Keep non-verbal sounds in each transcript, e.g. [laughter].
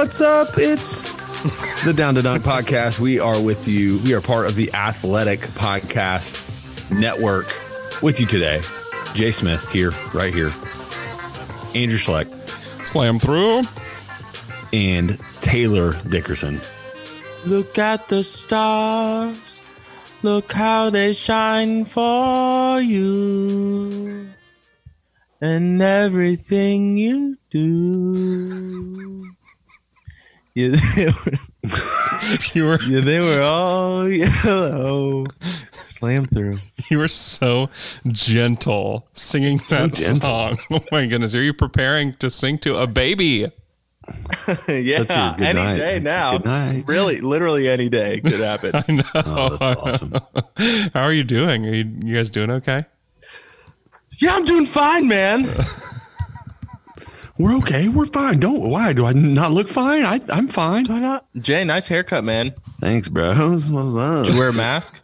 What's up? It's the Down to Dunk podcast. We are with you. We are part of the Athletic Podcast Network. With you today, Jay Smith here, right here. Andrew Schlecht. Slam through. And Taylor Dickerson. Look at the stars. Look how they shine for you and everything you do. Yeah, [laughs] they were, you were yeah, they were all [laughs] yellow. Oh, slam through. You were so gentle singing that so song. [laughs] Oh my goodness, are you preparing to sing to a baby? yeah, any night. day now. Really, literally any day could happen. I know. Oh, that's awesome. How are you doing? Are you, you guys doing okay? Yeah, I'm doing fine, man. We're okay. We're fine. Don't why do I not look fine? I I'm fine. Do I not? Jay, nice haircut, man. Thanks, bro. [laughs] What's up? Did you wear a mask?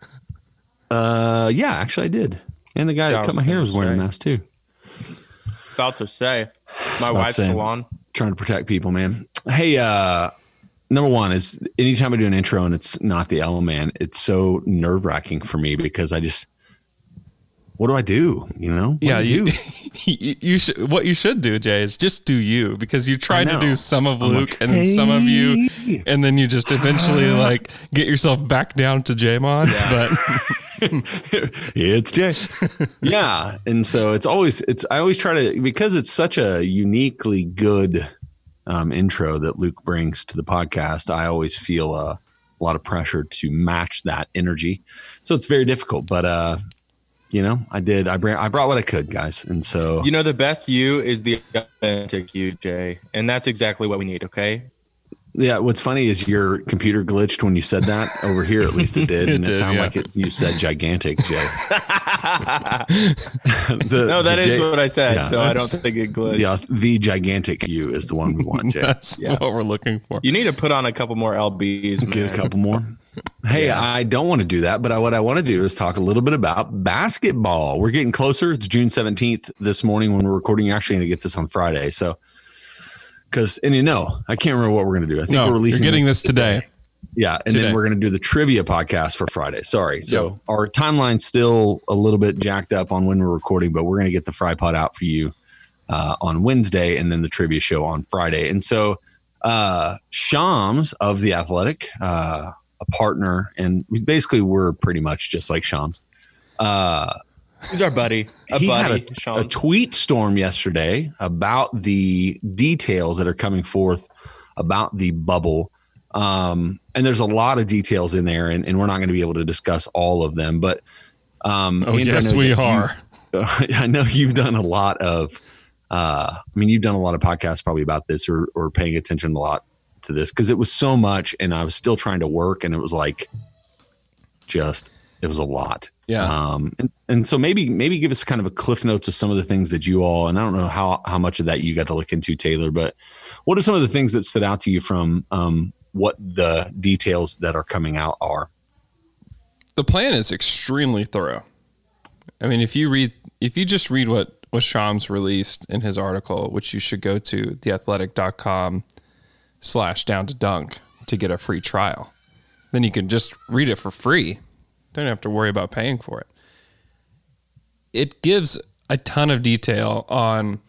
Uh, yeah, actually, I did. And the guy that cut my hair was wearing a mask too. About to say, my wife's salon. Trying to protect people, man. Hey, uh, number one is anytime I do an intro and it's not the L man, it's so nerve wracking for me because I just what do I do? You know? What yeah, you, [laughs] you, you should. What you should do, Jay, is just do you because you tried to do some of I'm Luke like, and hey. some of you, and then you just eventually like get yourself back down to Jaymon. Yeah. But [laughs] it's Jay. yeah, and so it's always it's. I always try to because it's such a uniquely good um, intro that Luke brings to the podcast. I always feel a, a lot of pressure to match that energy, so it's very difficult. But uh, you know, I did. I brought I brought what I could, guys, and so you know, the best you is the authentic you, Jay, and that's exactly what we need. Okay. Yeah, what's funny is your computer glitched when you said that. Over here, at least it [laughs] did, it and it, did, sounded yeah. like it, you said gigantic, Jay. [laughs] [laughs] the, no, that is what I said, yeah, so I don't think it glitched. Yeah, the gigantic you is the one we want, Jay. that's yeah. what we're looking for. You need to put on a couple more lbs. Man. Get a couple more. Hey, yeah. I don't want to do that, but I, what I want to do is talk a little bit about basketball. We're getting closer. It's June 17th this morning when we're recording. You're actually going to get this on Friday. So, because, and you know, I can't remember what we're going to do. I think no, we're releasing you're getting this, this today. today. Yeah. And today. then we're going to do the trivia podcast for Friday. Sorry. So, yep. our timeline's still a little bit jacked up on when we're recording, but we're going to get the fry pot out for you uh, on Wednesday and then the trivia show on Friday. And so, uh, Shams of the Athletic, uh, a partner, and basically we're pretty much just like Shams. Uh, He's our buddy. A he buddy. Had a, a, tweet storm yesterday about the details that are coming forth about the bubble. Um, and there's a lot of details in there, and, and we're not going to be able to discuss all of them. But um, oh, Andrew, yes, we are. You, [laughs] I know you've done a lot of. Uh, I mean, you've done a lot of podcasts probably about this, or or paying attention a lot to this because it was so much and I was still trying to work and it was like just it was a lot. Yeah. Um and, and so maybe maybe give us kind of a cliff notes of some of the things that you all and I don't know how how much of that you got to look into Taylor, but what are some of the things that stood out to you from um what the details that are coming out are? The plan is extremely thorough. I mean, if you read if you just read what what Shams released in his article, which you should go to theathletic.com slash down to dunk to get a free trial. Then you can just read it for free. Don't have to worry about paying for it. It gives a ton of detail on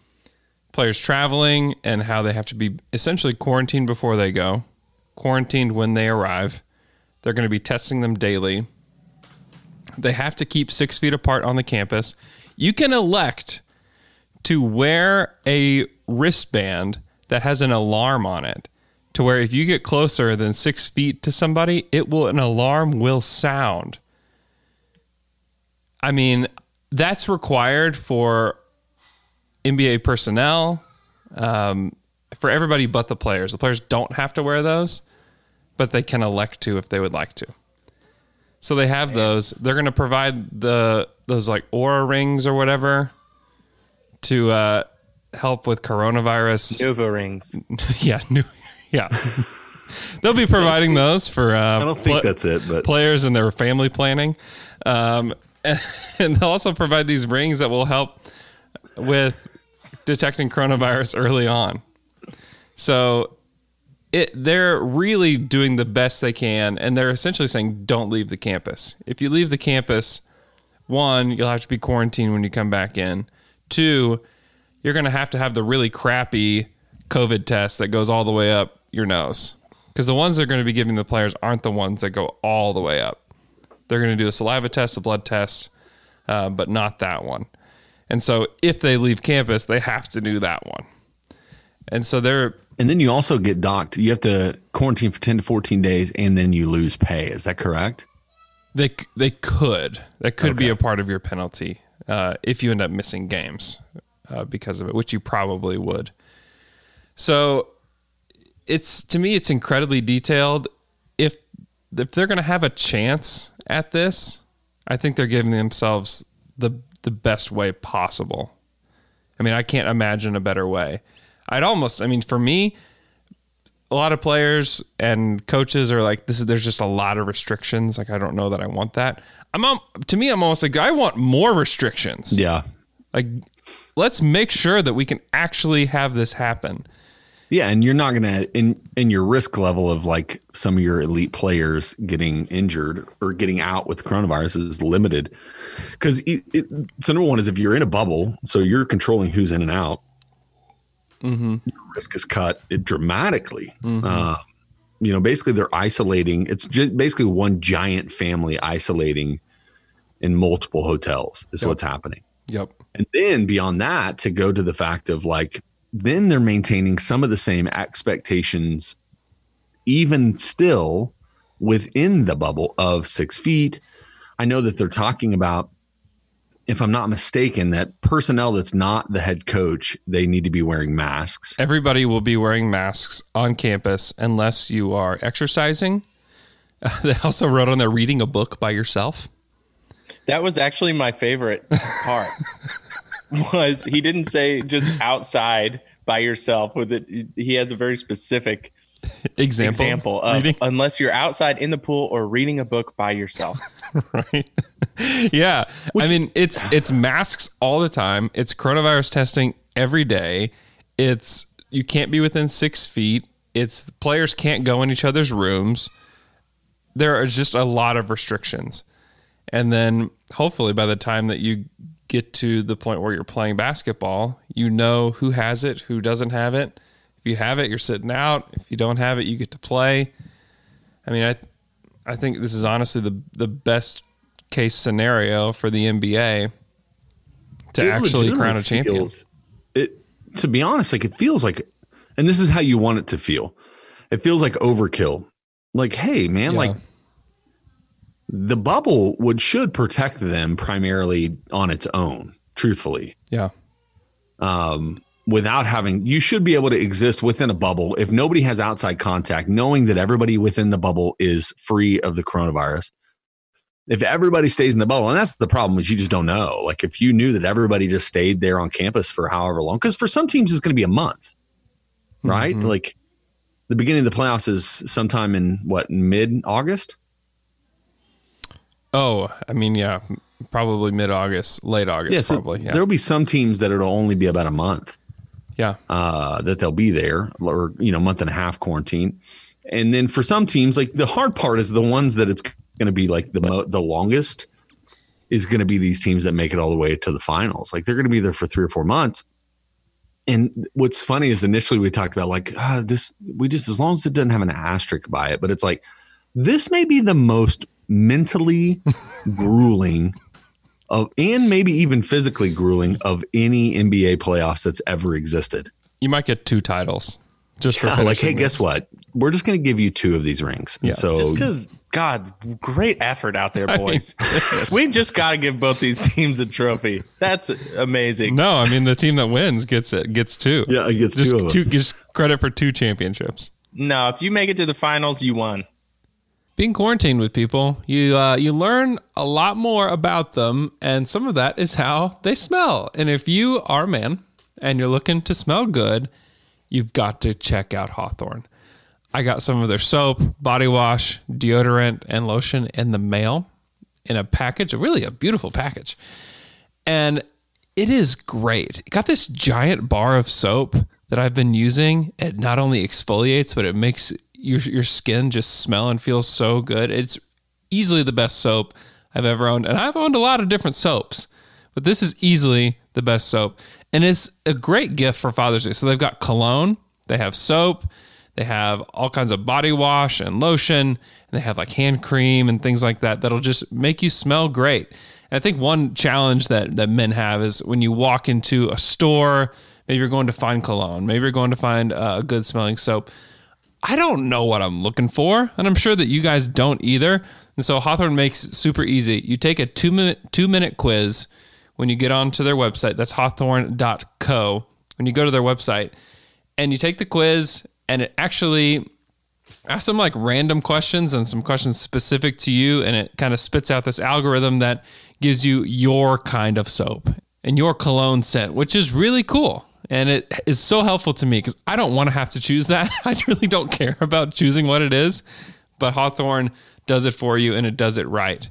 players traveling and how they have to be essentially quarantined before they go, quarantined when they arrive. They're going to be testing them daily. They have to keep six feet apart on the campus. You can elect to wear a wristband that has an alarm on it to where if you get closer than six feet to somebody, it will an alarm will sound. I mean, that's required for NBA personnel, um, for everybody but the players. The players don't have to wear those, but they can elect to if they would like to. So they have those. They're going to provide the those like Oura rings or whatever to uh, help with coronavirus. Nova rings. [laughs] yeah, new, yeah. They'll be providing those for. Uh, I don't think pla- that's it, but players and their family planning. Um, and, [laughs] and they'll also provide these rings that will help with detecting coronavirus early on. So it they're really doing the best they can and they're essentially saying don't leave the campus. If you leave the campus, one, you'll have to be quarantined when you come back in. Two, you're going to have to have the really crappy COVID test that goes all the way up your nose. Because the ones they're going to be giving the players aren't the ones that go all the way up. They're going to do a saliva test, a blood test, uh, but not that one. And so if they leave campus, they have to do that one. And so they're and then you also get docked. You have to quarantine for 10 to 14 days and then you lose pay. Is that correct? they they could that could be a part of your penalty uh, if you end up missing games uh, because of it, which you probably would. So it's to me it's incredibly detailed. If if they're going to have a chance at this, I think they're giving themselves the the best way possible. I mean, I can't imagine a better way. I'd almost, I mean, for me, a lot of players and coaches are like, this is, there's just a lot of restrictions. Like, I don't know that I want that. I'm, to me, I'm almost like, I want more restrictions. Yeah. Like, let's make sure that we can actually have this happen. Yeah, and you're not gonna in in your risk level of like some of your elite players getting injured or getting out with coronavirus is limited because so number one is if you're in a bubble, so you're controlling who's in and out. Your risk is cut it dramatically. Uh, you know, basically they're isolating. It's just basically one giant family isolating in multiple hotels is what's happening. Yep. And then beyond that, to go to the fact of like, then they're maintaining some of the same expectations, even still within the bubble of six feet. I know that they're talking about, if I'm not mistaken, that personnel that's not the head coach, they need to be wearing masks. Everybody will be wearing masks on campus unless you are exercising. [laughs] they also wrote on there reading a book by yourself. That was actually my favorite part. [laughs] was he didn't say just outside by yourself with it. He has a very specific Example. example of reading. unless you're outside in the pool or reading a book by yourself. [laughs] right? yeah. I mean, it's it's masks all the time. It's coronavirus testing every day. It's you can't be within six feet. It's players can't go in each other's rooms. There are just a lot of restrictions. And then hopefully by the time that you get to the point where you're playing basketball, you know who has it, who doesn't have it. If you have it, you're sitting out. If you don't have it, you get to play. I mean, I I think this is honestly the the best case scenario for the NBA to It actually crown a champion. feels- It, to be honest, like it feels like, and this is how you want it to feel. It feels like overkill. Like, hey, man, Yeah. like the bubble would should protect them primarily on its own. Truthfully, Yeah. Um, without having, you should be able to exist within a bubble if nobody has outside contact, knowing that everybody within the bubble is free of the coronavirus. If everybody stays in the bubble, and that's the problem is you just don't know. Like if you knew that everybody just stayed there on campus for however long, because for some teams it's going to be a month, right? Mm-hmm. Like the beginning of the playoffs is sometime in what mid August. Oh, I mean, yeah, probably mid August, late August, Yeah, so probably. Yeah. there'll be some teams that it'll only be about a month. yeah. uh, that they'll be there or you know month and a half quarantine and then for some teams like the hard part is the ones that it's going to be like the mo- the longest is going to be these teams that make it all the way to the finals like they're going to be there for three or four months and what's funny is initially we talked about like ah, this we just as long as it doesn't have an asterisk by it but it's like this may be the most mentally [laughs] grueling of and maybe even physically grueling of any NBA playoffs that's ever existed. You might get two titles just for like, finishing hey, guess what? We're just going to give you two of these rings. And Yeah. so Just because, God, great effort out there, [laughs] boys. [laughs] we just got to give both these teams a trophy. That's amazing. No, I mean the team that wins gets it, gets two. yeah, it gets just two of them. two gets credit for two championships. No, if you make it to the finals, you won. Being quarantined with people, you uh, you learn a lot more about them, and some of that is how they smell. And if you are a man and you're looking to smell good, you've got to check out Hawthorne. I got some of their soap, body wash, deodorant, and lotion in the mail in a package, really a beautiful package. And it is great. It got this giant bar of soap that I've been using. It not only exfoliates, but it makes your your skin just smell and feel so good. It's easily the best soap I've ever owned, and I've owned a lot of different soaps, but this is easily the best soap, and it's a great gift for Father's Day. So they've got cologne, they have soap, they have all kinds of body wash and lotion, and they have like hand cream and things like that that'll just make you smell great. And I think one challenge that that men have is when you walk into a store, maybe you're going to find cologne, maybe you're going to find a good smelling soap. I don't know what I'm looking for, and I'm sure that you guys don't either. And so Hawthorne makes it super easy. You take a two minute two minute quiz when you get onto their website. That's hawthorne.co. When you go to their website and you take the quiz, and it actually asks some like random questions and some questions specific to you, and it kind of spits out this algorithm that gives you your kind of soap and your cologne scent, which is really cool. And it is so helpful to me because I don't want to have to choose that. [laughs] I really don't care about choosing what it is, but Hawthorne does it for you and it does it right.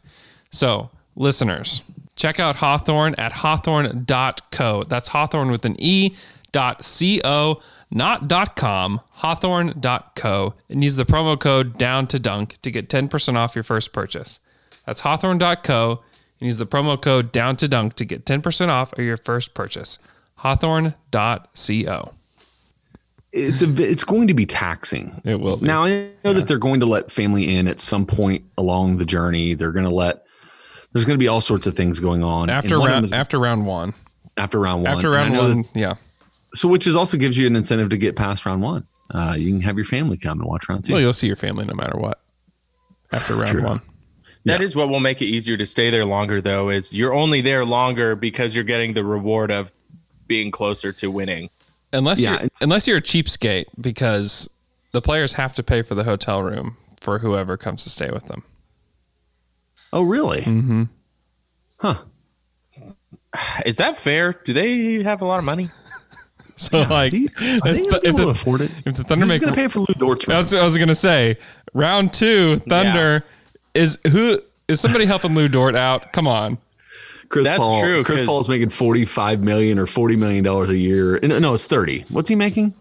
So, listeners, check out Hawthorne at hawthorne.co. That's Hawthorne with an E dot co, not dot com, hawthorne.co, and use the promo code down to dunk to get 10% off your first purchase. That's hawthorne.co and use the promo code down to dunk to get 10% off of your first purchase. Hawthorne.co. it's a it's going to be taxing. It will be. Now I know that they're going to let family in at some point along the journey. They're going to let there's going to be all sorts of things going on After And one of them round is after round one. after round one. After round one, that- yeah. so which is also gives you an incentive to get past round one. Uh, you can have your family come and watch round two. Well, you'll see your family no matter what. After round True. one. That is what will make it easier to stay there longer, though. Is you're only there longer because you're getting the reward of being closer to winning. Unless Yeah. you're unless you're a cheapskate, because the players have to pay for the hotel room for whoever comes to stay with them. oh, really? Mm-hmm. Huh. Is that fair? Do they have a lot of money? [laughs] So like, Are they if, gonna be if able the, afford it? if the Thunder Who's make going to pay for Lu Dort's I room? was, I was gonna say round two, Thunder is who is somebody helping Lu Dort out? Come on. Chris That's Paul, true, Chris 'cause- Paul's making forty five million or forty million dollars a year. No, no, it's thirty. What's he making?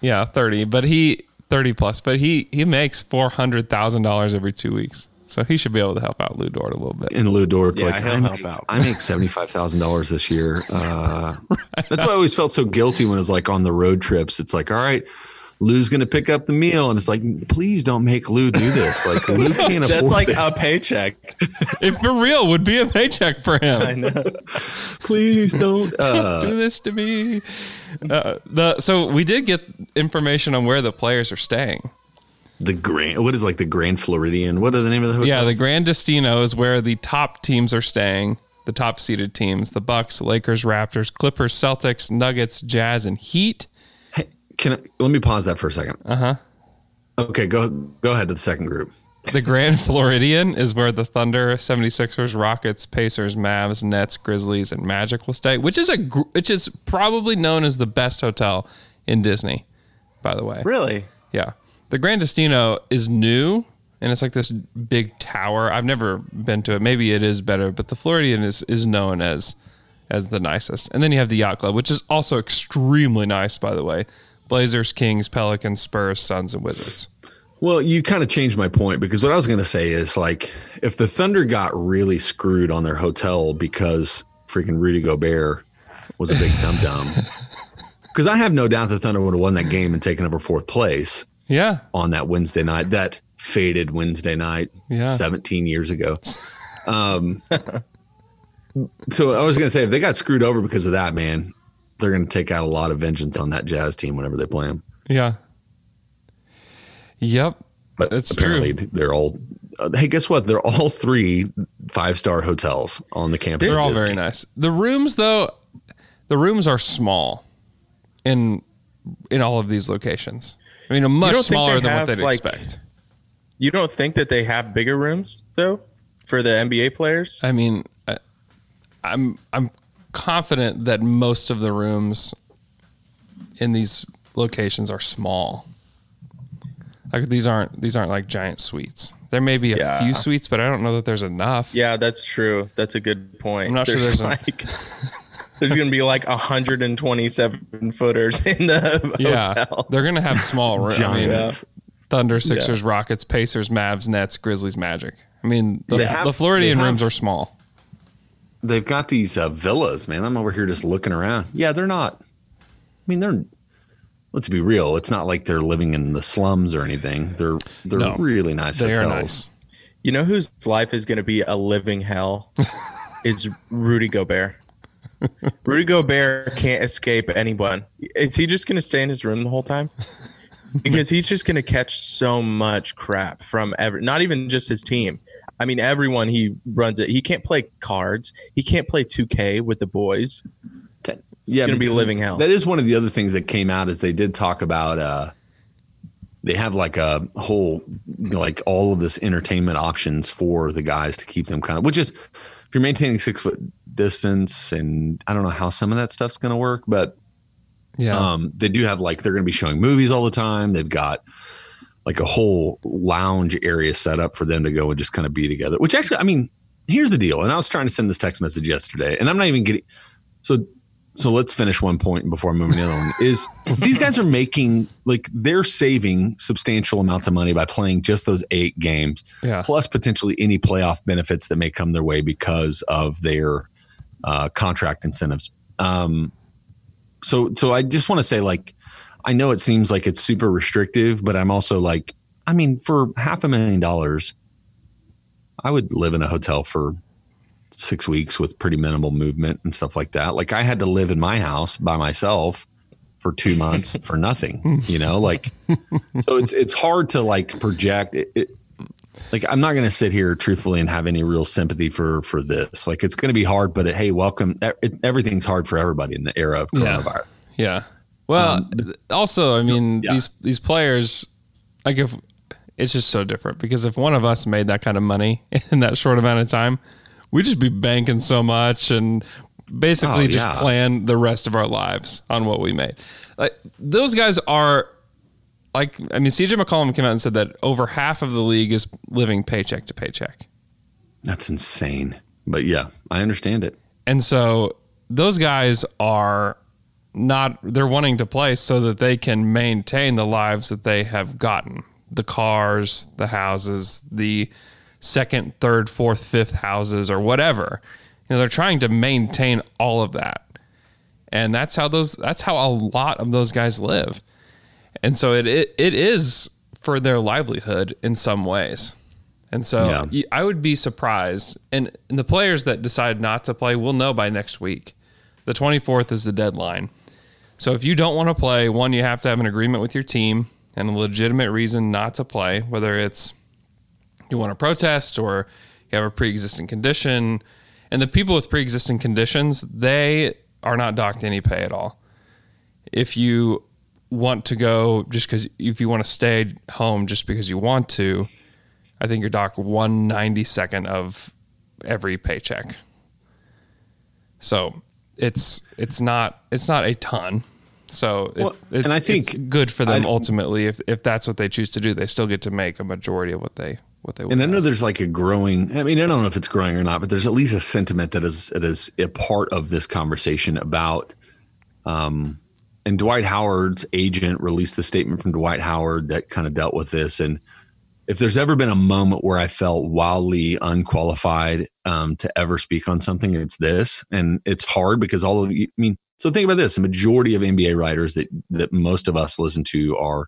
Yeah, thirty, but he thirty plus, but he he makes four hundred thousand dollars every two weeks, so he should be able to help out Lu Dort a little bit. And Lu Dort's Yeah, like, I help make, out. I make seventy five thousand dollars this year. Uh, [laughs] That's why I always felt so guilty when it was like on the road trips. It's like, all right, Lou's going to pick up the meal, and it's like, please don't make Lou do this. Like Lou [laughs] can't afford That's like it. a paycheck. If for real, would be a paycheck for him. I know. [laughs] please [laughs] don't. Uh, do this to me. Uh, the so we did get information on where the players are staying. the Grand, what is like the Grand Floridian? What are the name of the hotel? Yeah, the Gran Destino is where the top teams are staying. The top seeded teams: the Bucks, Lakers, Raptors, Clippers, Celtics, Nuggets, Jazz, and Heat. Can I, let me pause that for a second. Uh huh. Okay, go go ahead to the second group. The Grand Floridian is where the Thunder, 76ers, Rockets, Pacers, Mavs, Nets, Grizzlies, and Magic will stay, which is a gr- which is probably known as the best hotel in Disney, by the way. Really? Yeah. The Gran Destino is new and it's like this big tower. I've never been to it. Maybe it is better, but the Floridian is is known as as the nicest. And then you have the Yacht Club, which is also extremely nice, by the way. Blazers, Kings, Pelicans, Spurs, Suns, and Wizards. Well, you kind of changed my point because what I was going to say is like if the Thunder got really screwed on their hotel because freaking Rudy Gobert was a big dum dum. [laughs] Because I have no doubt the Thunder would have won that game and taken over fourth place Yeah. on that Wednesday night, that faded Wednesday night, Yeah. 17 years ago. Um, [laughs] so I was going to say, if they got screwed over because of that, man, they're going to take out a lot of vengeance on that Jazz team whenever they play them. Yeah. Yep. But That's apparently true. they're all. Uh, hey, guess what? They're all three five star hotels on the campus. They're all very nice. The rooms though, the rooms are small in in all of these locations. I mean, a much smaller than what they'd like- expect. You don't think that they have bigger rooms though for the NBA players? I mean, I, I'm I'm confident that most of the rooms in these locations are small. Like these aren't these aren't like giant suites. There may be a Yeah. few suites, but I don't know that there's enough. Yeah, that's true. That's a good point. I'm not sure there's like [laughs] there's gonna be like 127 footers in the [laughs] Yeah, hotel. they're gonna have small rooms. I mean, Giant. Thunder, Sixers, Rockets, Pacers, Mavs, Nets, Grizzlies, Magic. I mean, the, have- the Floridian have- rooms are small. They've got these uh, villas, man. I'm over here just looking around. Yeah, they're not. I mean, they're. Let's be real. It's not like they're living in the slums or anything. They're they're No, really nice They hotels. are nice. You know whose life is gonna be a living hell? [laughs] is Rudy Gobert. Rudy Gobert can't escape anyone. Is he just gonna stay in his room the whole time? [laughs] Because he's just gonna catch so much crap from every not even just his team. I mean everyone he runs it. He can't play cards. He can't play 2K with the boys. yeah, gonna be because living hell. That is one of the other things that came out is they did talk about uh they have like a whole like all of this entertainment options for the guys to keep them kind of which is if you're maintaining six foot distance and I don't know how some of that stuff's gonna work, but Yeah. um they do have like they're gonna be showing movies all the time. They've got like a whole lounge area set up for them to go and just kind of be together. Which actually, I mean, here's the deal. And I was trying to send this text message yesterday, and I'm not even getting so so let's finish one point before I move to the other one. Is these guys are making like they're saving substantial amounts of money by playing just those eight games, Yeah. plus potentially any playoff benefits that may come their way because of their uh, contract incentives. Um, so so I just want to say like I know it seems like it's super restrictive, but I'm also like I mean for half a million dollars, I would live in a hotel for six weeks with pretty minimal movement and stuff like that. Like I had to live in my house by myself for two months [laughs] for nothing, you know, like, so it's, it's hard to like project it. it like I'm not going to sit here truthfully and have any real sympathy for, for this. Like it's going to be hard, but hey, welcome. It, everything's hard for everybody in the era of Yeah. coronavirus. Yeah. Well, also, I mean, Um, yeah. these these players, like if it's just so different because if one of us made that kind of money [laughs] in that short amount of time, we'd just be banking so much and basically Oh, just yeah. plan the rest of our lives on what we made. Like those guys are like I mean, CJ McCollum came out and said that over half of the league is living paycheck to paycheck. That's insane. But yeah, I understand it. And so those guys are not they're wanting to play so that they can maintain the lives that they have gotten. The cars, the houses, the second, third, fourth, fifth houses or whatever. You know, they're trying to maintain all of that. And that's how those that's how a lot of those guys live. And so it it, it is for their livelihood in some ways. And so Yeah. I would be surprised. And, and the players that decide not to play will know by next week. The 24th is the deadline. So if you don't want to play, one, you have to have an agreement with your team and a legitimate reason not to play, whether it's you want to protest or you have a pre existing condition. And the people with pre existing conditions, they are not docked any pay at all. If you want to go just because, if you want to stay home just because you want to, I think you're docked 192nd of every paycheck. So it's it's not it's not a ton. So it's, Well, it's, and I think good for them I- ultimately if, if that's what they choose to do. They still get to make a majority of what they what they. And I know have. there's like a growing. I mean, I don't know if it's growing or not, but there's at least a sentiment that is that is a part of this conversation about. Um, and Dwight Howard's agent released the statement from Dwight Howard that kind of dealt with this. And if there's ever been a moment where I felt wildly unqualified um, to ever speak on something, it's this. And it's hard because all of you. I mean, so think about this: the majority of NBA writers that that most of us listen to are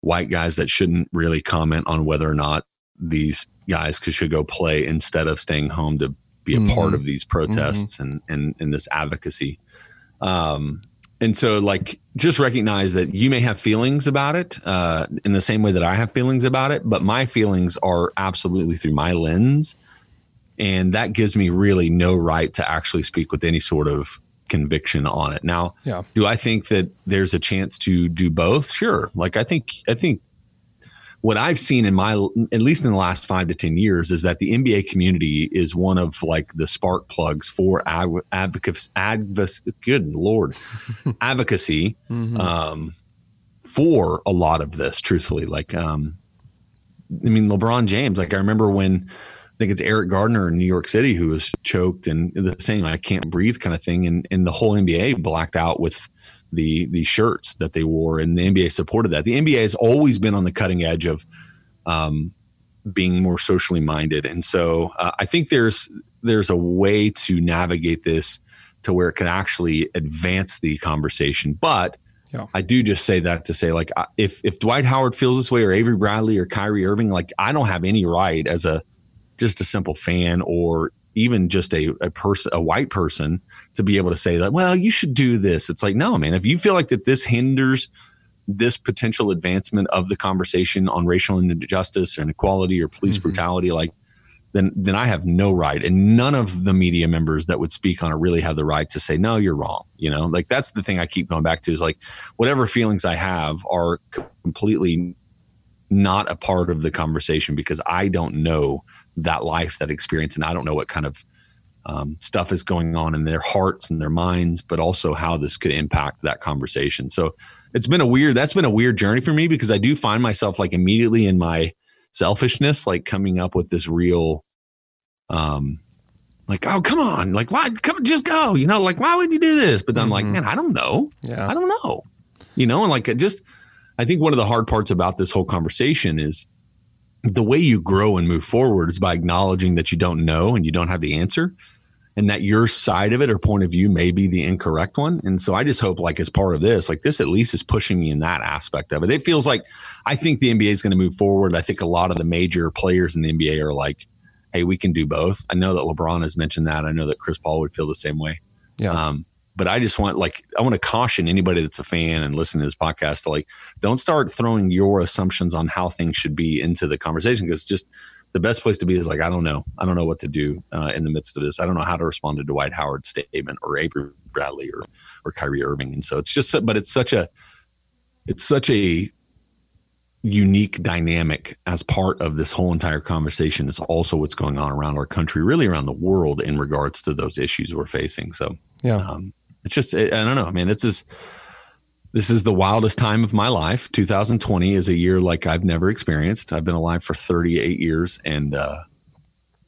white guys that shouldn't really comment on whether or not these guys could, should go play instead of staying home to be a part of these protests and, and and this advocacy. Um, and so, like, just recognize that you may have feelings about it uh, in the same way that I have feelings about it, but my feelings are absolutely through my lens, and that gives me really no right to actually speak with any sort of conviction on it. Now, Yeah. do I think that there's a chance to do both? Sure. Like I think I think what I've seen in my at least in the last five to ten years is that the NBA community is one of like the spark plugs for ad- advocacy. Advoc- good lord, [laughs] advocacy um, for a lot of this. Truthfully, like um, I mean, LeBron James. Like I remember when I think it's Eric Gardner in New York City who was choked and the same I can't breathe kind of thing, and and the whole NBA blacked out with the the shirts that they wore, and the NBA supported that. The NBA has always been on the cutting edge of um, being more socially minded, and so uh, I think there's there's a way to navigate this to where it can actually advance the conversation, but. Yeah. I do just say that to say, like, if if Dwight Howard feels this way, or Avery Bradley, or Kyrie Irving, like, I don't have any right as a just a simple fan, or even just a a person, a white person, to be able to say that. Well, you should do this. It's like, no, man. If you feel like that this hinders this potential advancement of the conversation on racial injustice or inequality or police mm-hmm. brutality, like, then then I have no right, and none of the media members that would speak on it really have the right to say, no, you're wrong. You know, like that's the thing I keep going back to is like whatever feelings I have are completely not a part of the conversation because I don't know that life, that experience, and I don't know what kind of um, stuff is going on in their hearts and their minds, but also how this could impact that conversation. So it's been a weird, that's been a weird journey for me because I do find myself like immediately in my selfishness, like coming up with this real, um, like, oh, come on, like, why, come, just go, you know, like, why would you do this? But then I'm like, man, I don't know. Yeah. I don't know. You know, and like just I think one of the hard parts about this whole conversation is the way you grow and move forward is by acknowledging that you don't know and you don't have the answer and that your side of it or point of view may be the incorrect one. And so I just hope like as part of this, like this at least is pushing me in that aspect of it. It feels like I think the NBA is going to move forward. I think a lot of the major players in the NBA are like, hey, we can do both. I know that LeBron has mentioned that. I know that Chris Paul would feel the same way. Yeah. Um, but I just want like I want to caution anybody that's a fan and listen to this podcast to like don't start throwing your assumptions on how things should be into the conversation because just the best place to be is like I don't know. I don't know what to do uh, in the midst of this. I don't know how to respond to Dwight Howard's statement or Avery Bradley or or Kyrie Irving. And so it's just but it's such a it's such a unique dynamic as part of this whole entire conversation is also what's going on around our country really around the world in regards to those issues we're facing. So Yeah. um, it's just I don't know, man. It's just this is the wildest time of my life. 2020 is a year like I've never experienced. I've been alive for 38 years, and uh,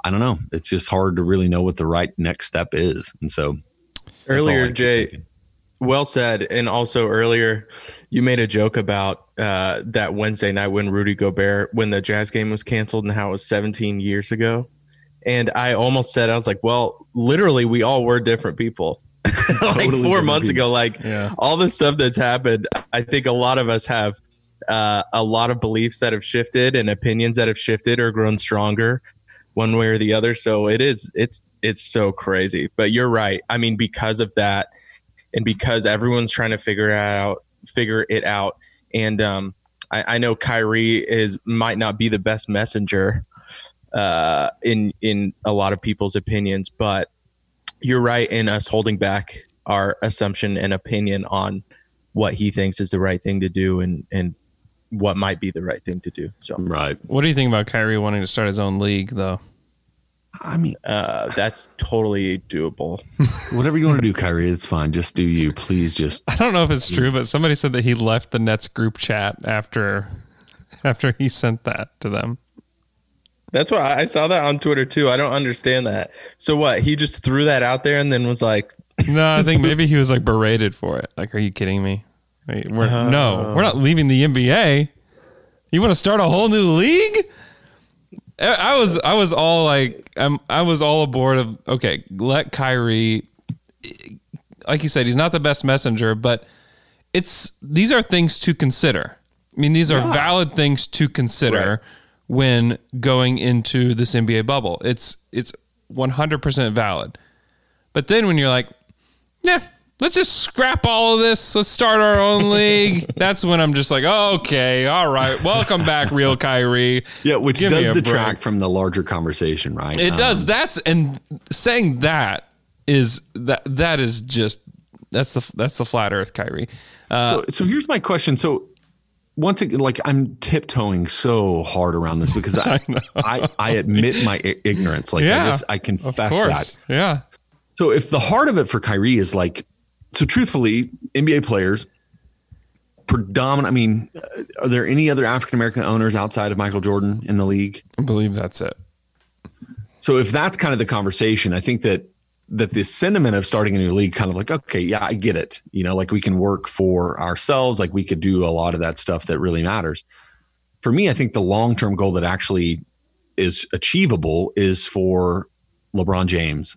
I don't know. It's just hard to really know what the right next step is. And so I Earlier, Jay, thinking. well said. And also earlier, you made a joke about uh, that Wednesday night when Rudy Gobert, when the Jazz game was canceled and how it was 17 years ago. And I almost said, I was like, well, literally, we all were different people. [laughs] like Totally four months people. ago, like Yeah. all the stuff that's happened, I think a lot of us have uh, a lot of beliefs that have shifted and opinions that have shifted or grown stronger one way or the other. So it is, it's, it's so crazy. But you're right. I mean, because of that, and because everyone's trying to figure out, figure it out, and um, I, I know Kyrie is might not be the best messenger uh, in in a lot of people's opinions, but you're right in us holding back our assumption and opinion on what he thinks is the right thing to do and and what might be the right thing to do. So right. What do you think about Kyrie wanting to start his own league, though? I mean, uh, that's totally doable. [laughs] whatever you want to do, Kyrie, it's fine. Just do you. Please, just I don't know if it's true, but somebody said that he left the Nets group chat after after he sent that to them. That's why I saw that on Twitter too. I don't understand that. So what? He just threw that out there and then was like, [laughs] No, I think maybe he was like berated for it. Like, are you kidding me? Wait, we're, no, we're not leaving the NBA. You want to start a whole new league? I I was I was all like I'm I was all aboard of okay, let Kyrie like you said, he's not the best messenger, but it's these are things to consider. I mean, these are valid things to consider when going into this NBA bubble. It's it's 100% valid. But then when you're like, yeah, let's just scrap all of this. Let's start our own [laughs] league. That's when I'm just like, okay, all right, welcome back, real Kyrie. yeah, which Give does break. detract from the larger conversation, right? It Um, does. That's and saying that is that that is just That's the that's the flat Earth Kyrie. Uh, so, so here's my question. So once again, like I'm tiptoeing so hard around this because [laughs] I I, I, admit my ignorance. Like Yeah, I just I confess that. yeah, So if the heart of it for Kyrie is like, so truthfully, NBA players, predominant. I mean, uh, are there any other African American owners outside of Michael Jordan in the league? I believe that's it. So if that's kind of the conversation, I think that that the sentiment of starting a new league kind of like, okay, yeah, I get it. You know, like we can work for ourselves, like we could do a lot of that stuff that really matters. For me, I think the long-term goal that actually is achievable is for LeBron James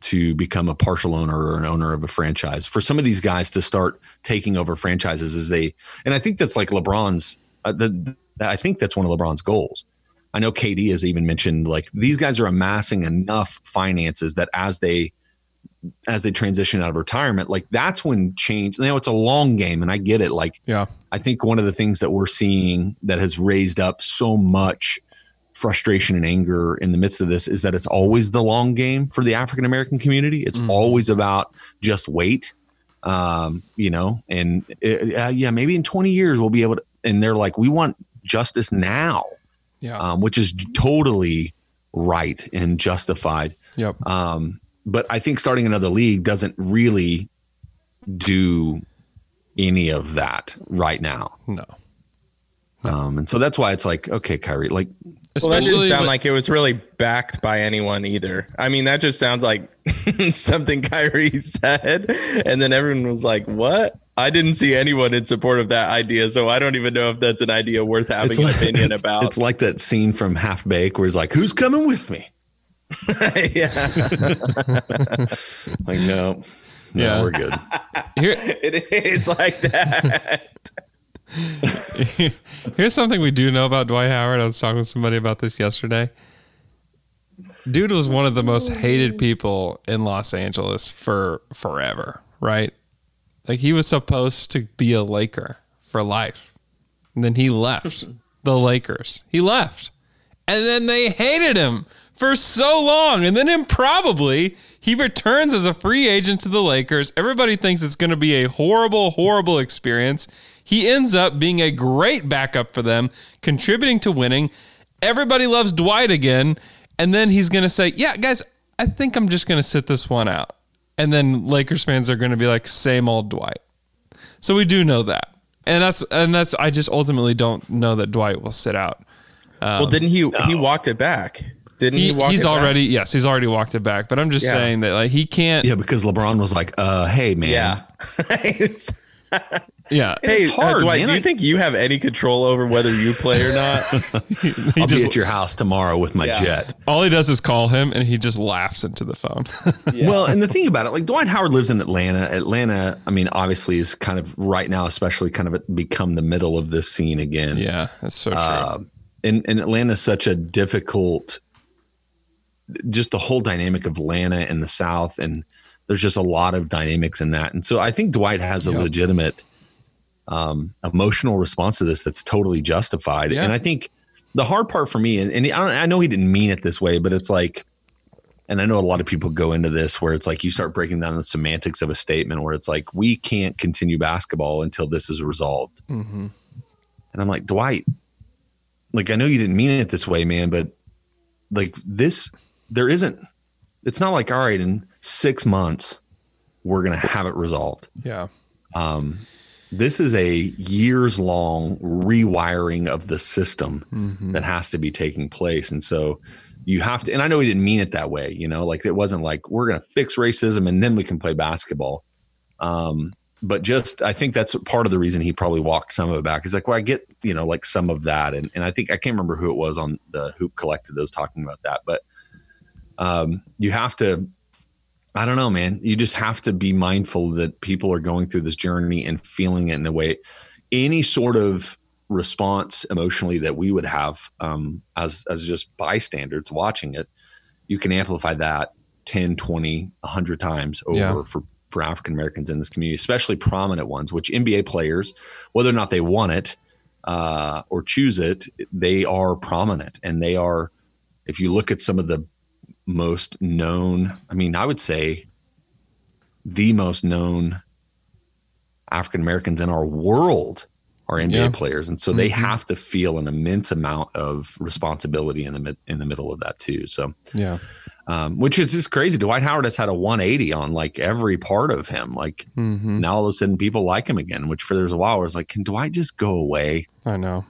to become a partial owner or an owner of a franchise. For some of these guys to start taking over franchises as they and I think that's like LeBron's uh, the, I think that's one of LeBron's goals. I know KD has even mentioned like these guys are amassing enough finances that as they as they transition out of retirement, like that's when change. You know, it's a long game, and I get it. Like, Yeah, I think one of the things that we're seeing that has raised up so much frustration and anger in the midst of this is that it's always the long game for the African American community. It's always about just wait, um, you know, and uh, yeah, maybe in 20 years we'll be able to. And they're like, we want justice now yeah, um, which is totally right and justified. yep. Um, but I think starting another league doesn't really do any of that right now. no, Um, and so that's why it's like, okay, Kyrie, like, Well, that didn't especially sound with- like it was really backed by anyone either. I mean, that just sounds like [laughs] something Kyrie [laughs] said, and then everyone was like, "What?" I didn't see anyone in support of that idea, so I don't even know if that's an idea worth having an opinion it's, about. It's like that scene from Half Baked where he's like, "Who's coming with me?" [laughs] yeah, [laughs] Like, no, no, Yeah. we're good. [laughs] here it is like that. Here's something we do know about Dwight Howard. I was talking with somebody about this yesterday. Dude was one of the most hated people in Los Angeles for forever, right? Like he was supposed to be a Laker for life. And then he left [laughs] the Lakers. He left. And then they hated him for so long. And then improbably he returns as a free agent to the Lakers. Everybody thinks it's going to be a horrible, horrible experience. He ends up being a great backup for them, contributing to winning. Everybody loves Dwight again. And then he's going to say, Yeah, guys, I think I'm just going to sit this one out. And then Lakers fans are going to be like, Same old Dwight. So we do know that. And that's, and that's, I just ultimately don't know that Dwight will sit out. well, didn't he? He walked it back. Didn't he? He, walk he's it back? already, yes, he's already walked it back. But I'm just Yeah. saying that like he can't, Yeah, because LeBron was like, "Uh, hey, man, Yeah. [laughs] It's- yeah. hey, It's hard, uh, Dwight, man. do you think you have any control over whether you play or not? [laughs] he I'll just, be at your house tomorrow with my Yeah. jet." all he does is call him and he just laughs into the phone. [laughs] Well, and the thing about it, like Dwight Howard lives in Atlanta. Atlanta, I mean, obviously is kind of right now, especially kind of become the middle of this scene again. yeah, that's so true. Um, and, and Atlanta is such a difficult, just the whole dynamic of Atlanta and the South. And there's just a lot of dynamics in that. And so I think Dwight has a legitimate um, emotional response to this that's totally justified. Yeah. And I think the hard part for me, and, and I, I know he didn't mean it this way, but it's like, and I know a lot of people go into this where it's like you start breaking down the semantics of a statement where it's like, we can't continue basketball until this is resolved. And I'm like, Dwight, like, I know you didn't mean it this way, man, but like this, there isn't, it's not like, all right, in six months, we're going to have it resolved. yeah. This is a years long rewiring of the system that has to be taking place. And so you have to, and I know he didn't mean it that way, you know, like it wasn't like we're going to fix racism and then we can play basketball. Um, but just, I think that's part of the reason he probably walked some of it back. He's like, well, I get, you know, like some of that. And, and I think, I can't remember who it was on the Hoop Collective that was talking about that, but um, you have to, I don't know, man. You just have to be mindful that people are going through this journey and feeling it in a way. Any sort of response emotionally that we would have um, as as just bystanders watching it, you can amplify that 10, 20, 100 times over Yeah. for for African Americans in this community, especially prominent ones, which NBA players, whether or not they want it uh, or choose it, they are prominent and they are. If you look at some of the most known, I mean, I would say the most known African Americans in our world are NBA Yeah. players, and so they have to feel an immense amount of responsibility in the mid, in the middle of that too. So, Yeah. um, which is just crazy. Dwight Howard has had a 180 on like every part of him. Like Mm-hmm. now, all of a sudden, people like him again. Which for there's a while, I was like, can Dwight just go away? I know.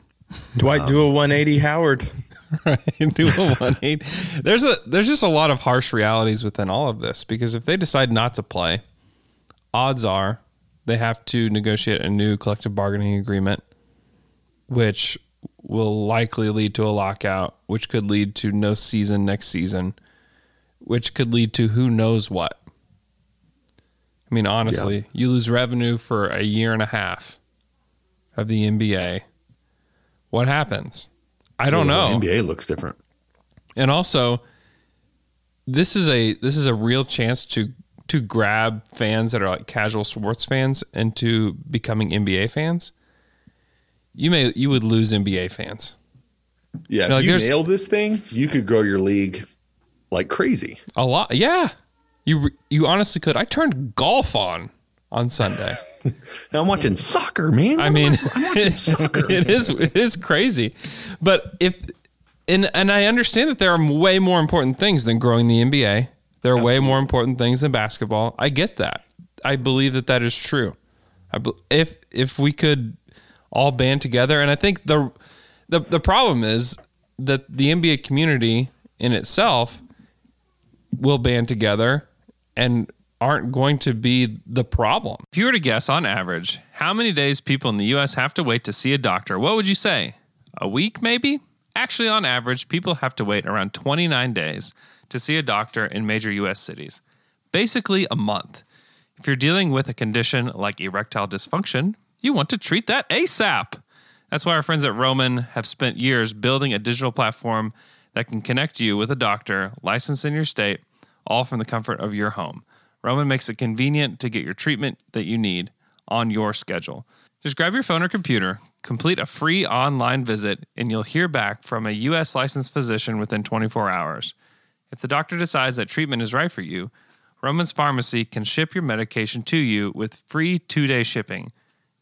Dwight do a 180 Howard. [laughs] right. Do a 180 there's a there's just a lot of harsh realities within all of this because if they decide not to play odds are they have to negotiate a new collective bargaining agreement which will likely lead to a lockout which could lead to no season next season which could lead to who knows what. I mean honestly you lose revenue for a year and a half of the nba what happens i don't The know NBA looks different. and also this is a this is a real chance to to grab fans that are like casual sports fans into becoming NBA fans. You may you would lose NBA fans. Yeah, No, if you there's- nail this thing, you could grow your league like crazy. A lot. Yeah. You you honestly could. I turned golf on on Sunday. [laughs] [laughs] Now I'm watching soccer, man. I mean, I'm watching [laughs] soccer. it is it is crazy. But if and and I understand that there are way more important things than growing the NBA. There are way more important things than basketball. I get that. I believe that that is true. I if if we could all band together, and I think the the the problem is that the NBA community in itself will band together and aren't going to be the problem. If you were to guess on average how many days people in the US have to wait to see a doctor, what would you say? A week maybe? Actually, on average, people have to wait around 29 days to see a doctor in major US cities. Basically, a month. If you're dealing with a condition like erectile dysfunction, you want to treat that ASAP. That's why our friends at Roman have spent years building a digital platform that can connect you with a doctor licensed in your state, all from the comfort of your home. Roman makes it convenient to get your treatment that you need on your schedule. Just grab your phone or computer, complete a free online visit, and you'll hear back from a U.S. licensed physician within 24 hours. If the doctor decides that treatment is right for you, Roman's Pharmacy can ship your medication to you with free two day shipping.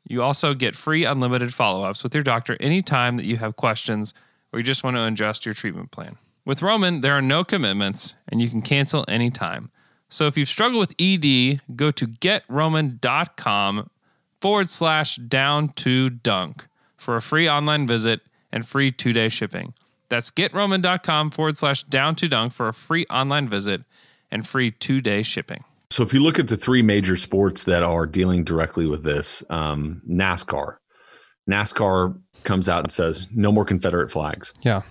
You also get free unlimited follow ups with your doctor anytime that you have questions or you just want to adjust your treatment plan. With Roman, there are no commitments and you can cancel anytime. So if you've struggled with ED, go to getroman.com forward slash down to dunk for a free online visit and free two day shipping. That's getroman.com forward slash down to dunk for a free online visit and free two day shipping. So if you look at the three major sports that are dealing directly with this, um, NASCAR, NASCAR comes out and says no more Confederate flags. Yeah.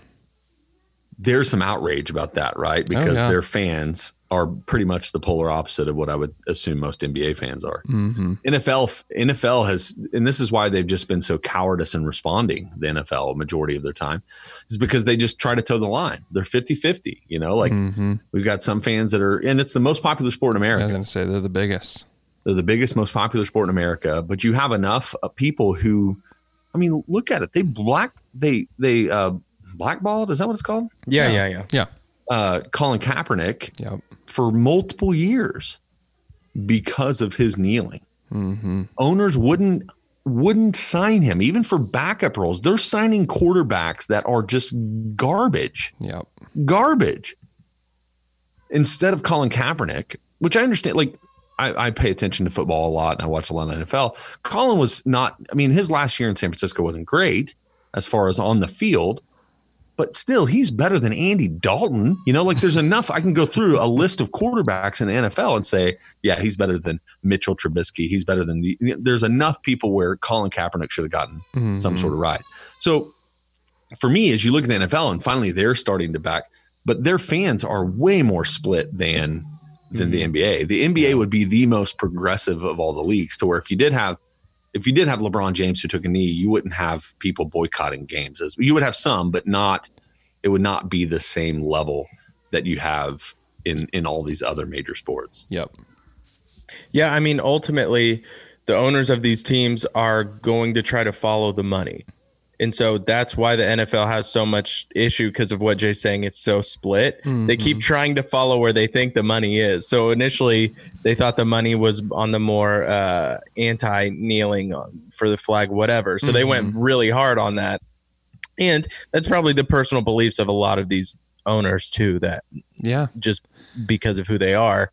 There's some outrage about that, right? Because yeah. their fans are pretty much the polar opposite of what I would assume most NBA fans are. Mm-hmm. NFL NFL has, and this is why they've just been so cowardice in responding. The NFL majority of their time is because they just try to toe the line. They're 50-50, You know, like Mm-hmm. we've got some fans that are, and it's the most popular sport in America. I America. was going to say they're the biggest. They're the biggest, most popular sport in America. But you have enough uh, people who, I mean, look at it. They black, they they uh, blackballed. Is that what it's called? Yeah, yeah, yeah. Yeah. Uh, Colin Kaepernick Yep. for multiple years because of his kneeling. Mm-hmm. Owners wouldn't wouldn't sign him even for backup roles. They're signing quarterbacks that are just garbage, Yep. garbage. Instead of Colin Kaepernick, which I understand, like I, I pay attention to football a lot and I watch a lot of NFL. Colin was not. I mean, his last year in San Francisco wasn't great as far as on the field, but still, he's better than Andy Dalton. You know, like there's [laughs] enough. I can go through a list of quarterbacks in the NFL and say, yeah, he's better than Mitchell Trubisky. He's better than the. There's enough people where Colin Kaepernick should have gotten some sort of mm-hmm. ride. So for me, as you look at the NFL and finally they're starting to back, but their fans are way more split than than the mm-hmm. NBA. The NBA would be the most progressive of all the leagues to where if you did have if you did have LeBron James who took a knee, you wouldn't have people boycotting games as you would have some, but not it would not be the same level that you have in in all these other major sports. Yep. Yeah, I mean, ultimately, the owners of these teams are going to try to follow the money. And so that's why the NFL has so much issue because of what Jay's saying. It's so split. They keep mm-hmm. trying to follow where they think the money is. So initially, they thought the money was on the more uh, anti kneeling um, for the flag, whatever. So they went mm-hmm. really hard on that. And that's probably the personal beliefs of a lot of these owners, too, that Yeah. just because of who they are.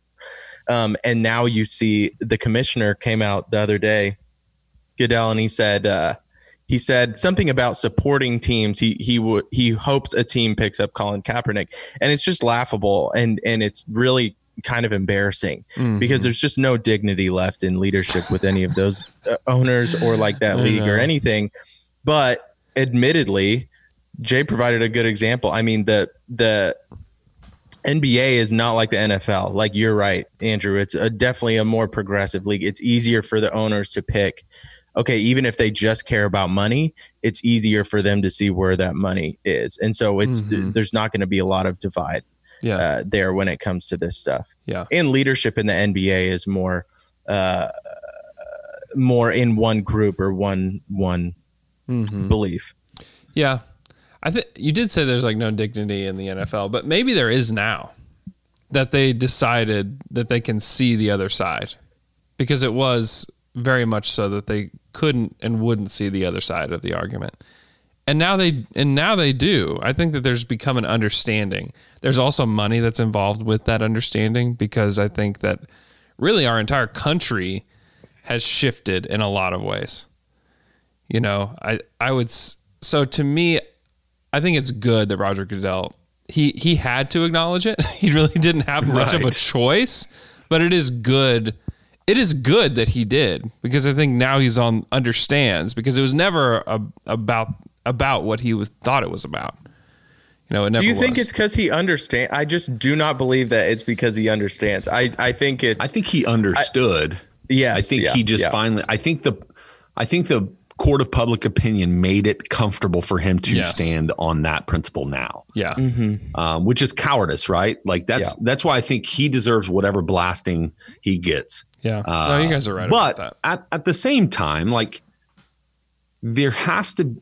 Um, and now you see the commissioner came out the other day, Goodell, and he said uh, he said something about supporting teams. He he would he hopes a team picks up Colin Kaepernick, and it's just laughable and and it's really kind of embarrassing because there's just no dignity left in leadership with any of those uh, owners or like that league or anything. But admittedly, Jay provided a good example. I mean the the NBA is not like the NFL. Like you're right, Andrew. It's a, definitely a more progressive league. It's easier for the owners to pick. Okay, even if they just care about money, it's easier for them to see where that money is, and so it's there's not going to be a lot of divide Yeah. uh, there when it comes to this stuff. yeah. And leadership in the NBA is more uh, more in one group or one one Mm-hmm. belief. Yeah. I think you did say there's like no dignity in the NFL, but maybe there is now that they decided that they can see the other side because it was very much so that they couldn't and wouldn't see the other side of the argument. And now they and now they do. I think that there's become an understanding. There's also money that's involved with that understanding because I think that really our entire country has shifted in a lot of ways. You know, I I would so to me I think it's good that Roger Goodell he he had to acknowledge it. [laughs] He really didn't have much of a choice, but it is good. It is good that he did because I think now he's on understands because it was never a, about about what he was thought it was about. You know, it never Do you think it's because he understands? I just do not believe that it's because he understands. I I think it's I think he understood. Yeah, I think yeah, he just yeah. finally. I think the, I think the court of public opinion made it comfortable for him to Yes. stand on that principle now, yeah. um, which is cowardice, right? Like that's Yeah. that's why I think he deserves whatever blasting he gets. Yeah. no, you guys are right but about that. at at the same time, like there has to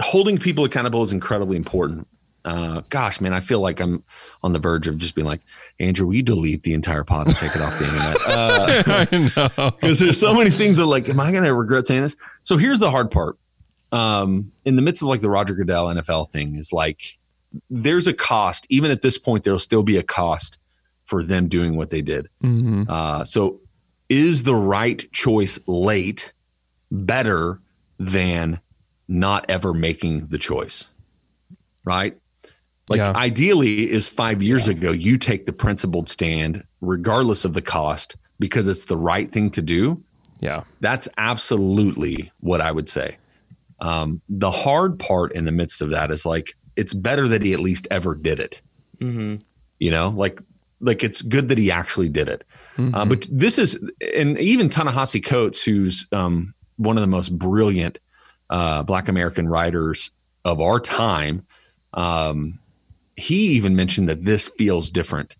holding people accountable is incredibly important. Uh, gosh, man, I feel like I'm on the verge of just being like, Andrew, you delete the entire pod and take it off the internet? [laughs] Uh, I know. [laughs] because there's so many things that like, am I going to regret saying this? So here's the hard part. Um, in the midst of like the Roger Goodell NFL thing is like, there's a cost. Even at this point, there'll still be a cost for them doing what they did. Uh, so is the right choice late better than not ever making the choice? Right? Like Yeah. ideally is five years ago, you take the principled stand regardless of the cost because it's the right thing to do. Yeah. That's absolutely what I would say. Um, the hard part in the midst of that is like it's better that he at least ever did it. You know, like like it's good that he actually did it. Uh, but this is, and even Ta-Nehisi Coates, who's um, one of the most brilliant uh, Black American writers of our time, um, he even mentioned that this feels different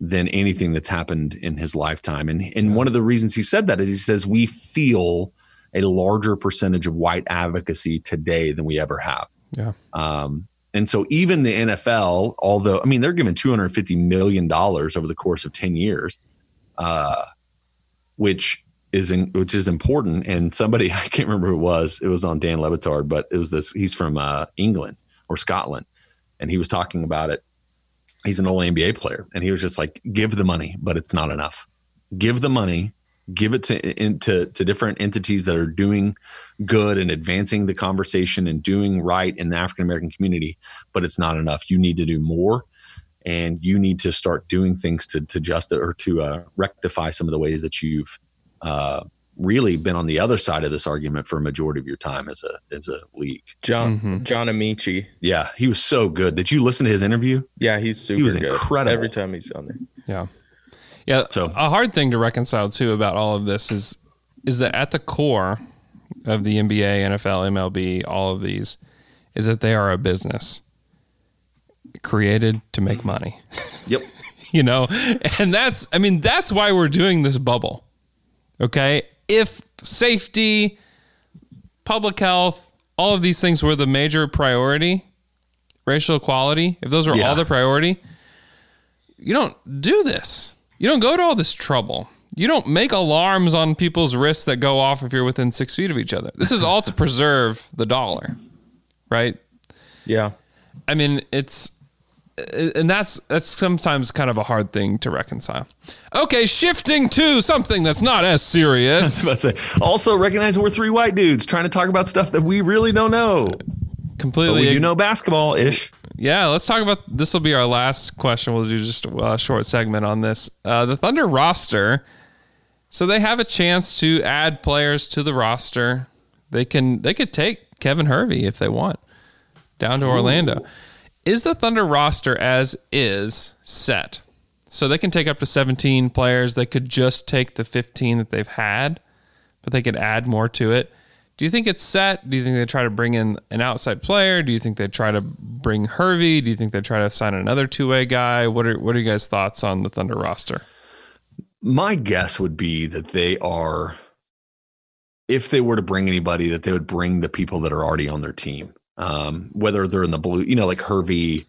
than anything that's happened in his lifetime. And and one of the reasons he said that is he says we feel a larger percentage of white advocacy today than we ever have. Yeah. Um, and so even the NFL, although I mean they're given two hundred fifty million dollars over the course of ten years, uh, which is in, which is important. And somebody [laughs] I can't remember who it was. It was on Dan Le Batard, but it was this. He's from uh, England or Scotland, and he was talking about it. He's an old NBA player, and he was just like, "Give the money, but it's not enough. Give the money." Give it to into to different entities that are doing good and advancing the conversation and doing right in the African American community, but it's not enough. You need to do more, and you need to start doing things to to just or to uh, rectify some of the ways that you've uh, really been on the other side of this argument for a majority of your time as a as a league. John mm-hmm. John Amaechi. Yeah, he was so good. Did you listen to his interview? Yeah, he's super was good. incredible. Every time he's on there. Yeah. Yeah. So- a hard thing to reconcile too about all of this is is that at the core of the NBA, NFL, MLB, all of these is that they are a business created to make money. [laughs] Yep. you know and that's i mean that's why we're doing this bubble okay if safety public health all of these things were the major priority, racial equality, if those were Yeah. all the priority, you don't do this. You don't go to all this trouble. You don't make alarms on people's wrists that go off if you're within six feet of each other. This is all to [laughs] preserve the dollar, right? Yeah. I mean, it's and that's that's sometimes kind of a hard thing to reconcile. Okay, shifting to something that's not as serious. [laughs] Also recognize we're three white dudes trying to talk about stuff that we really don't know. Completely. do know basketball ish. Yeah, let's talk about this. Will be our last question. We'll do just a short segment on this. Uh, the Thunder roster. So they have a chance to add players to the roster. They can they could take Kevin Hervey if they want down to Orlando. Is the Thunder roster as is set? So they can take up to 17 players. They could just take the 15 that they've had, but they could add more to it. Do you think it's set? Do you think they try to bring in an outside player? Do you think they try to bring Hervey? Do you think they try to sign another two way guy? What are what are you guys' thoughts on the Thunder roster? My guess would be that they are, if they were to bring anybody, that they would bring the people that are already on their team. Um, whether they're in the blue, you know, like Hervey,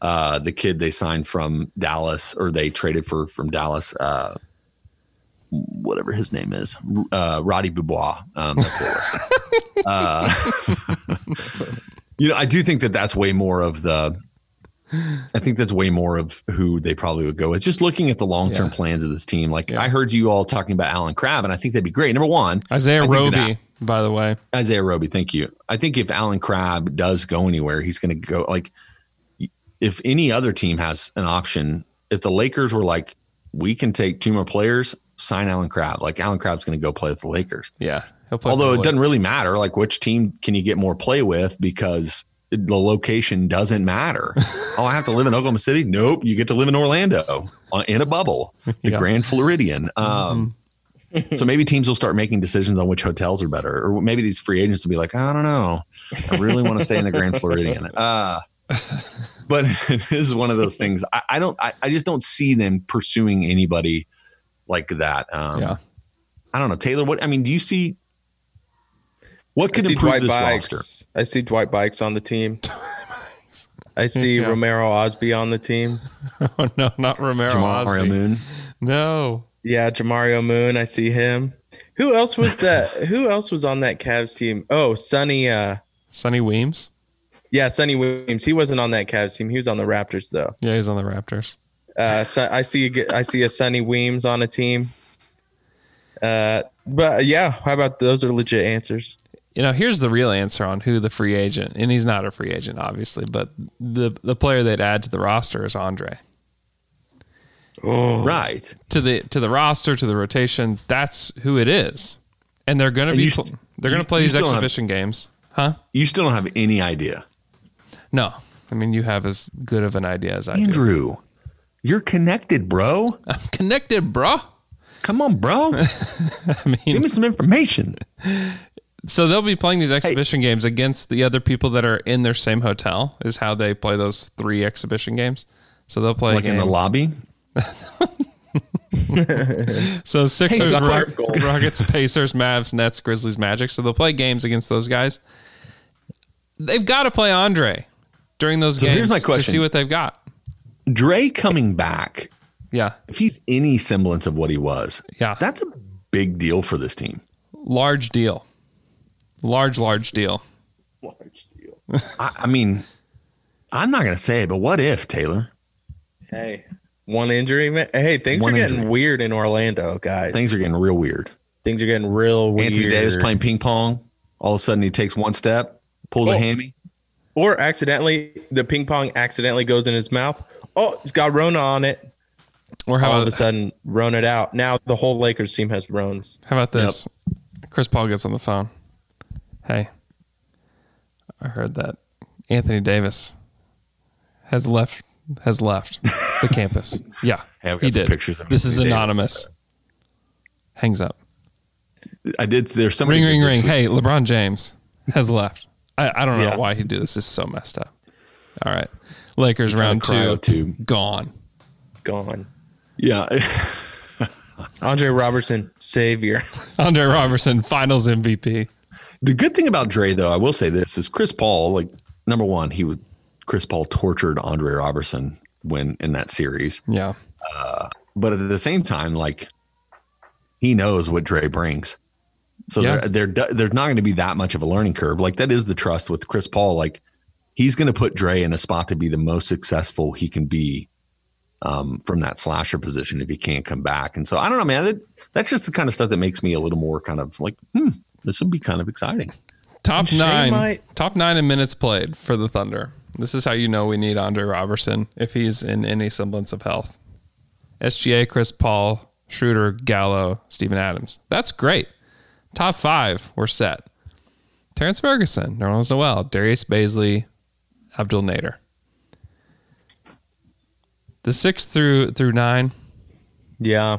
uh, the kid they signed from Dallas or they traded for from Dallas, uh, whatever his name is, uh, Roddy Dubois. Um, that's what it was. [laughs] uh, [laughs] you know, I do think that that's way more of the. I think that's way more of who they probably would go with. Just looking at the long term Yeah. plans of this team, like I heard you all talking about Allen Crabbe, and I think that'd be great. Number one, Isaiah Roby, by the way. Isaiah Roby, thank you. I think if Allen Crabbe does go anywhere, he's going to go like if any other team has an option. If the Lakers were like, we can take two more players, sign Allen Crabbe. Like Allen Crabbe's going to go play with the Lakers. Yeah. He'll play Although it doesn't really matter, like which team can you get more play with because the location doesn't matter. [laughs] oh, I have to live in Oklahoma City? Nope. You get to live in Orlando in a bubble, the [laughs] Yeah. Mm-hmm. Grand Floridian. Um, so [laughs] maybe teams will start making decisions on which hotels are better, or maybe these free agents will be like, I don't know, I really want to stay in the Grand Floridian. [laughs] Uh, but [laughs] this is one of those things. I, I don't. I, I just don't see them pursuing anybody like that. Um, Yeah. I don't know, Taylor. What I mean, do you see? What could improve Dwight this Buycks. roster? I see Dwight Buycks on the team. I see Yeah. Romero Osby on the team. Oh no, not Romero Jamal Osby. Moon. No. Yeah, Jamario Moon. I see him. Who else was [laughs] that? who else was on that Cavs team? Oh, Sonny. Uh, Sonny Weems. yeah, Sonny Weems. He wasn't on that Cavs team. He was on the Raptors though. Yeah, he's on the Raptors. Uh, so I see. I see a Sonny Weems on a team. Uh, but yeah, how about those are legit answers? You know, here's the real answer on who the free agent, and he's not a free agent, obviously, but the the player they'd add to the roster is Andre. Oh. Right. To the to the roster, to the rotation, that's who it is. And they're gonna be you st- they're gonna play these still have- exhibition games. Huh? You still don't have any idea. No. I mean you have as good of an idea as I do. Andrew, you're connected, bro. I'm connected, bro. Come on, bro. [laughs] I mean Give me some information. So they'll be playing these exhibition games against the other people that are in their same hotel. Is how they play those three exhibition games. So they'll play Like in the lobby. [laughs] So Sixers, Hey, Rock- Rockets, Pacers, Mavs, Nets, Grizzlies, Magic. So they'll play games against those guys. They've got to play Andre during those So games here's my to question. see what they've got. Dre coming back, Yeah, if he's any semblance of what he was, Yeah. that's a big deal for this team. large deal, large large deal. large deal. [laughs] I, I mean, I'm not going to say it, but what if, Taylor? Hey, one injury, man. Hey, things One are getting injury. weird in Orlando, guys. Things are getting real weird. things are getting real weird. Anthony Davis playing ping pong. All of a sudden, he takes one step, pulls Oh. a hammy. or accidentally the ping pong accidentally goes in his mouth. Oh, it's got Rona on it. Or how All of a sudden, Rona it out. Now the whole Lakers team has Rones. how about this? Chris Paul gets on the phone. Hey, I heard that Anthony Davis has left has left [laughs] the campus. Yeah, Hey, he did. pictures of this is Anthony Davis. anonymous. Hangs up. I did. There's somebody. Ring, ring, ring. tweet- Hey, LeBron James has left. I, I don't know Yeah. why he'd do this. This is so messed up. All right. Lakers found a round two. tube. Gone. Gone. Yeah. [laughs] Andre Roberson, savior. [laughs] Andre Roberson, finals MVP. The good thing about Dre, though, I will say this is Chris Paul. Like number one, he was Chris Paul tortured Andre Roberson when in that series, Yeah. but at the same time, like he knows what Dre brings. So Yeah. there, there, there's not going to be that much of a learning curve. Like that is the trust with Chris Paul. Like he's going to put Dre in a spot to be the most successful he can be um, from that slasher position if he can't come back. And so I don't know, man. That, that's just the kind of stuff that makes me a little more kind of like, hmm, this would be kind of exciting. Top nine. might- Top nine in minutes played for the Thunder. This is how you know we need Andre Roberson if he's in any semblance of health. SGA, Chris Paul, Schroeder, Gallo, Steven Adams. That's great. Top five, we're set. Terrence Ferguson, Nerlens Noel, Darius Bazley, Abdul Nader. The six through through nine. Yeah.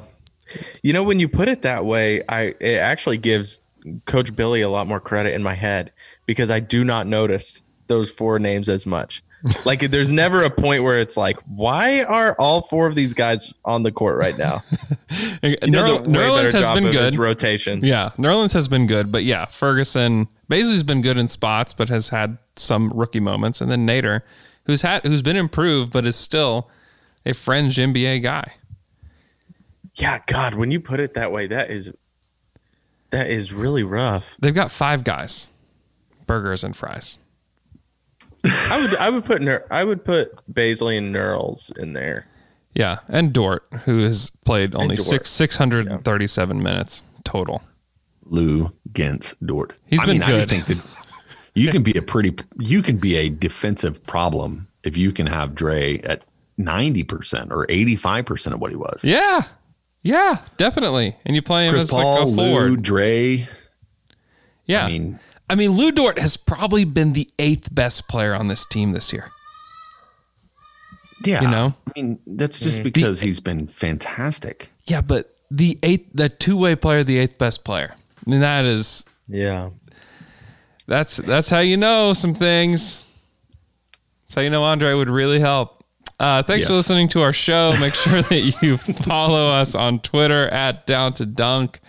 You know, when you put it that way, I it actually gives Coach Billy a lot more credit in my head because I do not notice those four names as much. like there's never a point where it's like, why are all four of these guys on the court right now? [laughs] He does Nerl- Nerlens has been good. rotation. Yeah, Nerlens has been good, but yeah, Ferguson Bazley's been good in spots, but has had some rookie moments, and then Nader, who's had who's been improved, but is still a fringe NBA guy. Yeah, God, when you put it that way, that is that is really rough. They've got five guys, burgers and fries. I would I would put Ner- I would put Bazley and Nerls in there. Yeah, and Dort, who has played only Dort. six six hundred and thirty seven minutes total. Lou Gentz Dort. He's I been mean, I just think that you can be a pretty, you can be a defensive problem if you can have Dre at 90% or 85% of what he was. Yeah, yeah, definitely. And you play him Chris as Paul, like a forward. Lou, Dre. yeah, I mean, I mean, Lu Dort has probably been the eighth best player on this team this year. yeah. You know? I mean, that's just because he's been fantastic. Yeah, but the eighth, the two way player, the eighth best player. I mean, that is Yeah. that's that's how you know some things. That's how you know Andre would really help. Uh, thanks for listening to our show. Make sure that you follow us on Twitter at Down to Dunk.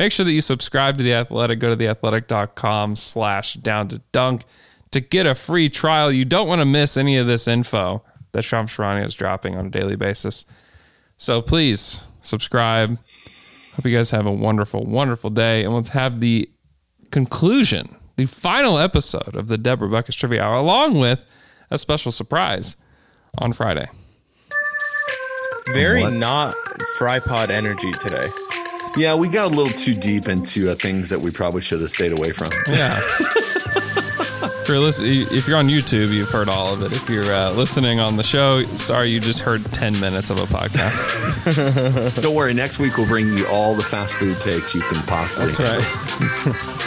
Make sure that you subscribe to the Athletic. Go to theathletic.com slash down to dunk to get a free trial. You don't want to miss any of this info that Shams Charania is dropping on a daily basis. So please subscribe. Hope you guys have a wonderful, wonderful day. And we'll have the conclusion, the final episode of the Deborah Buckus Trivia Hour, along with a special surprise on Friday. Very not fry pod energy today. Yeah, we got a little too deep into uh, things that we probably should have stayed away from. Yeah. [laughs] if, you're listen- if you're on YouTube, you've heard all of it. If you're uh, listening on the show, sorry, you just heard 10 minutes of a podcast. [laughs] Don't worry, next week we'll bring you all the fast food takes you can possibly. That's right. [laughs]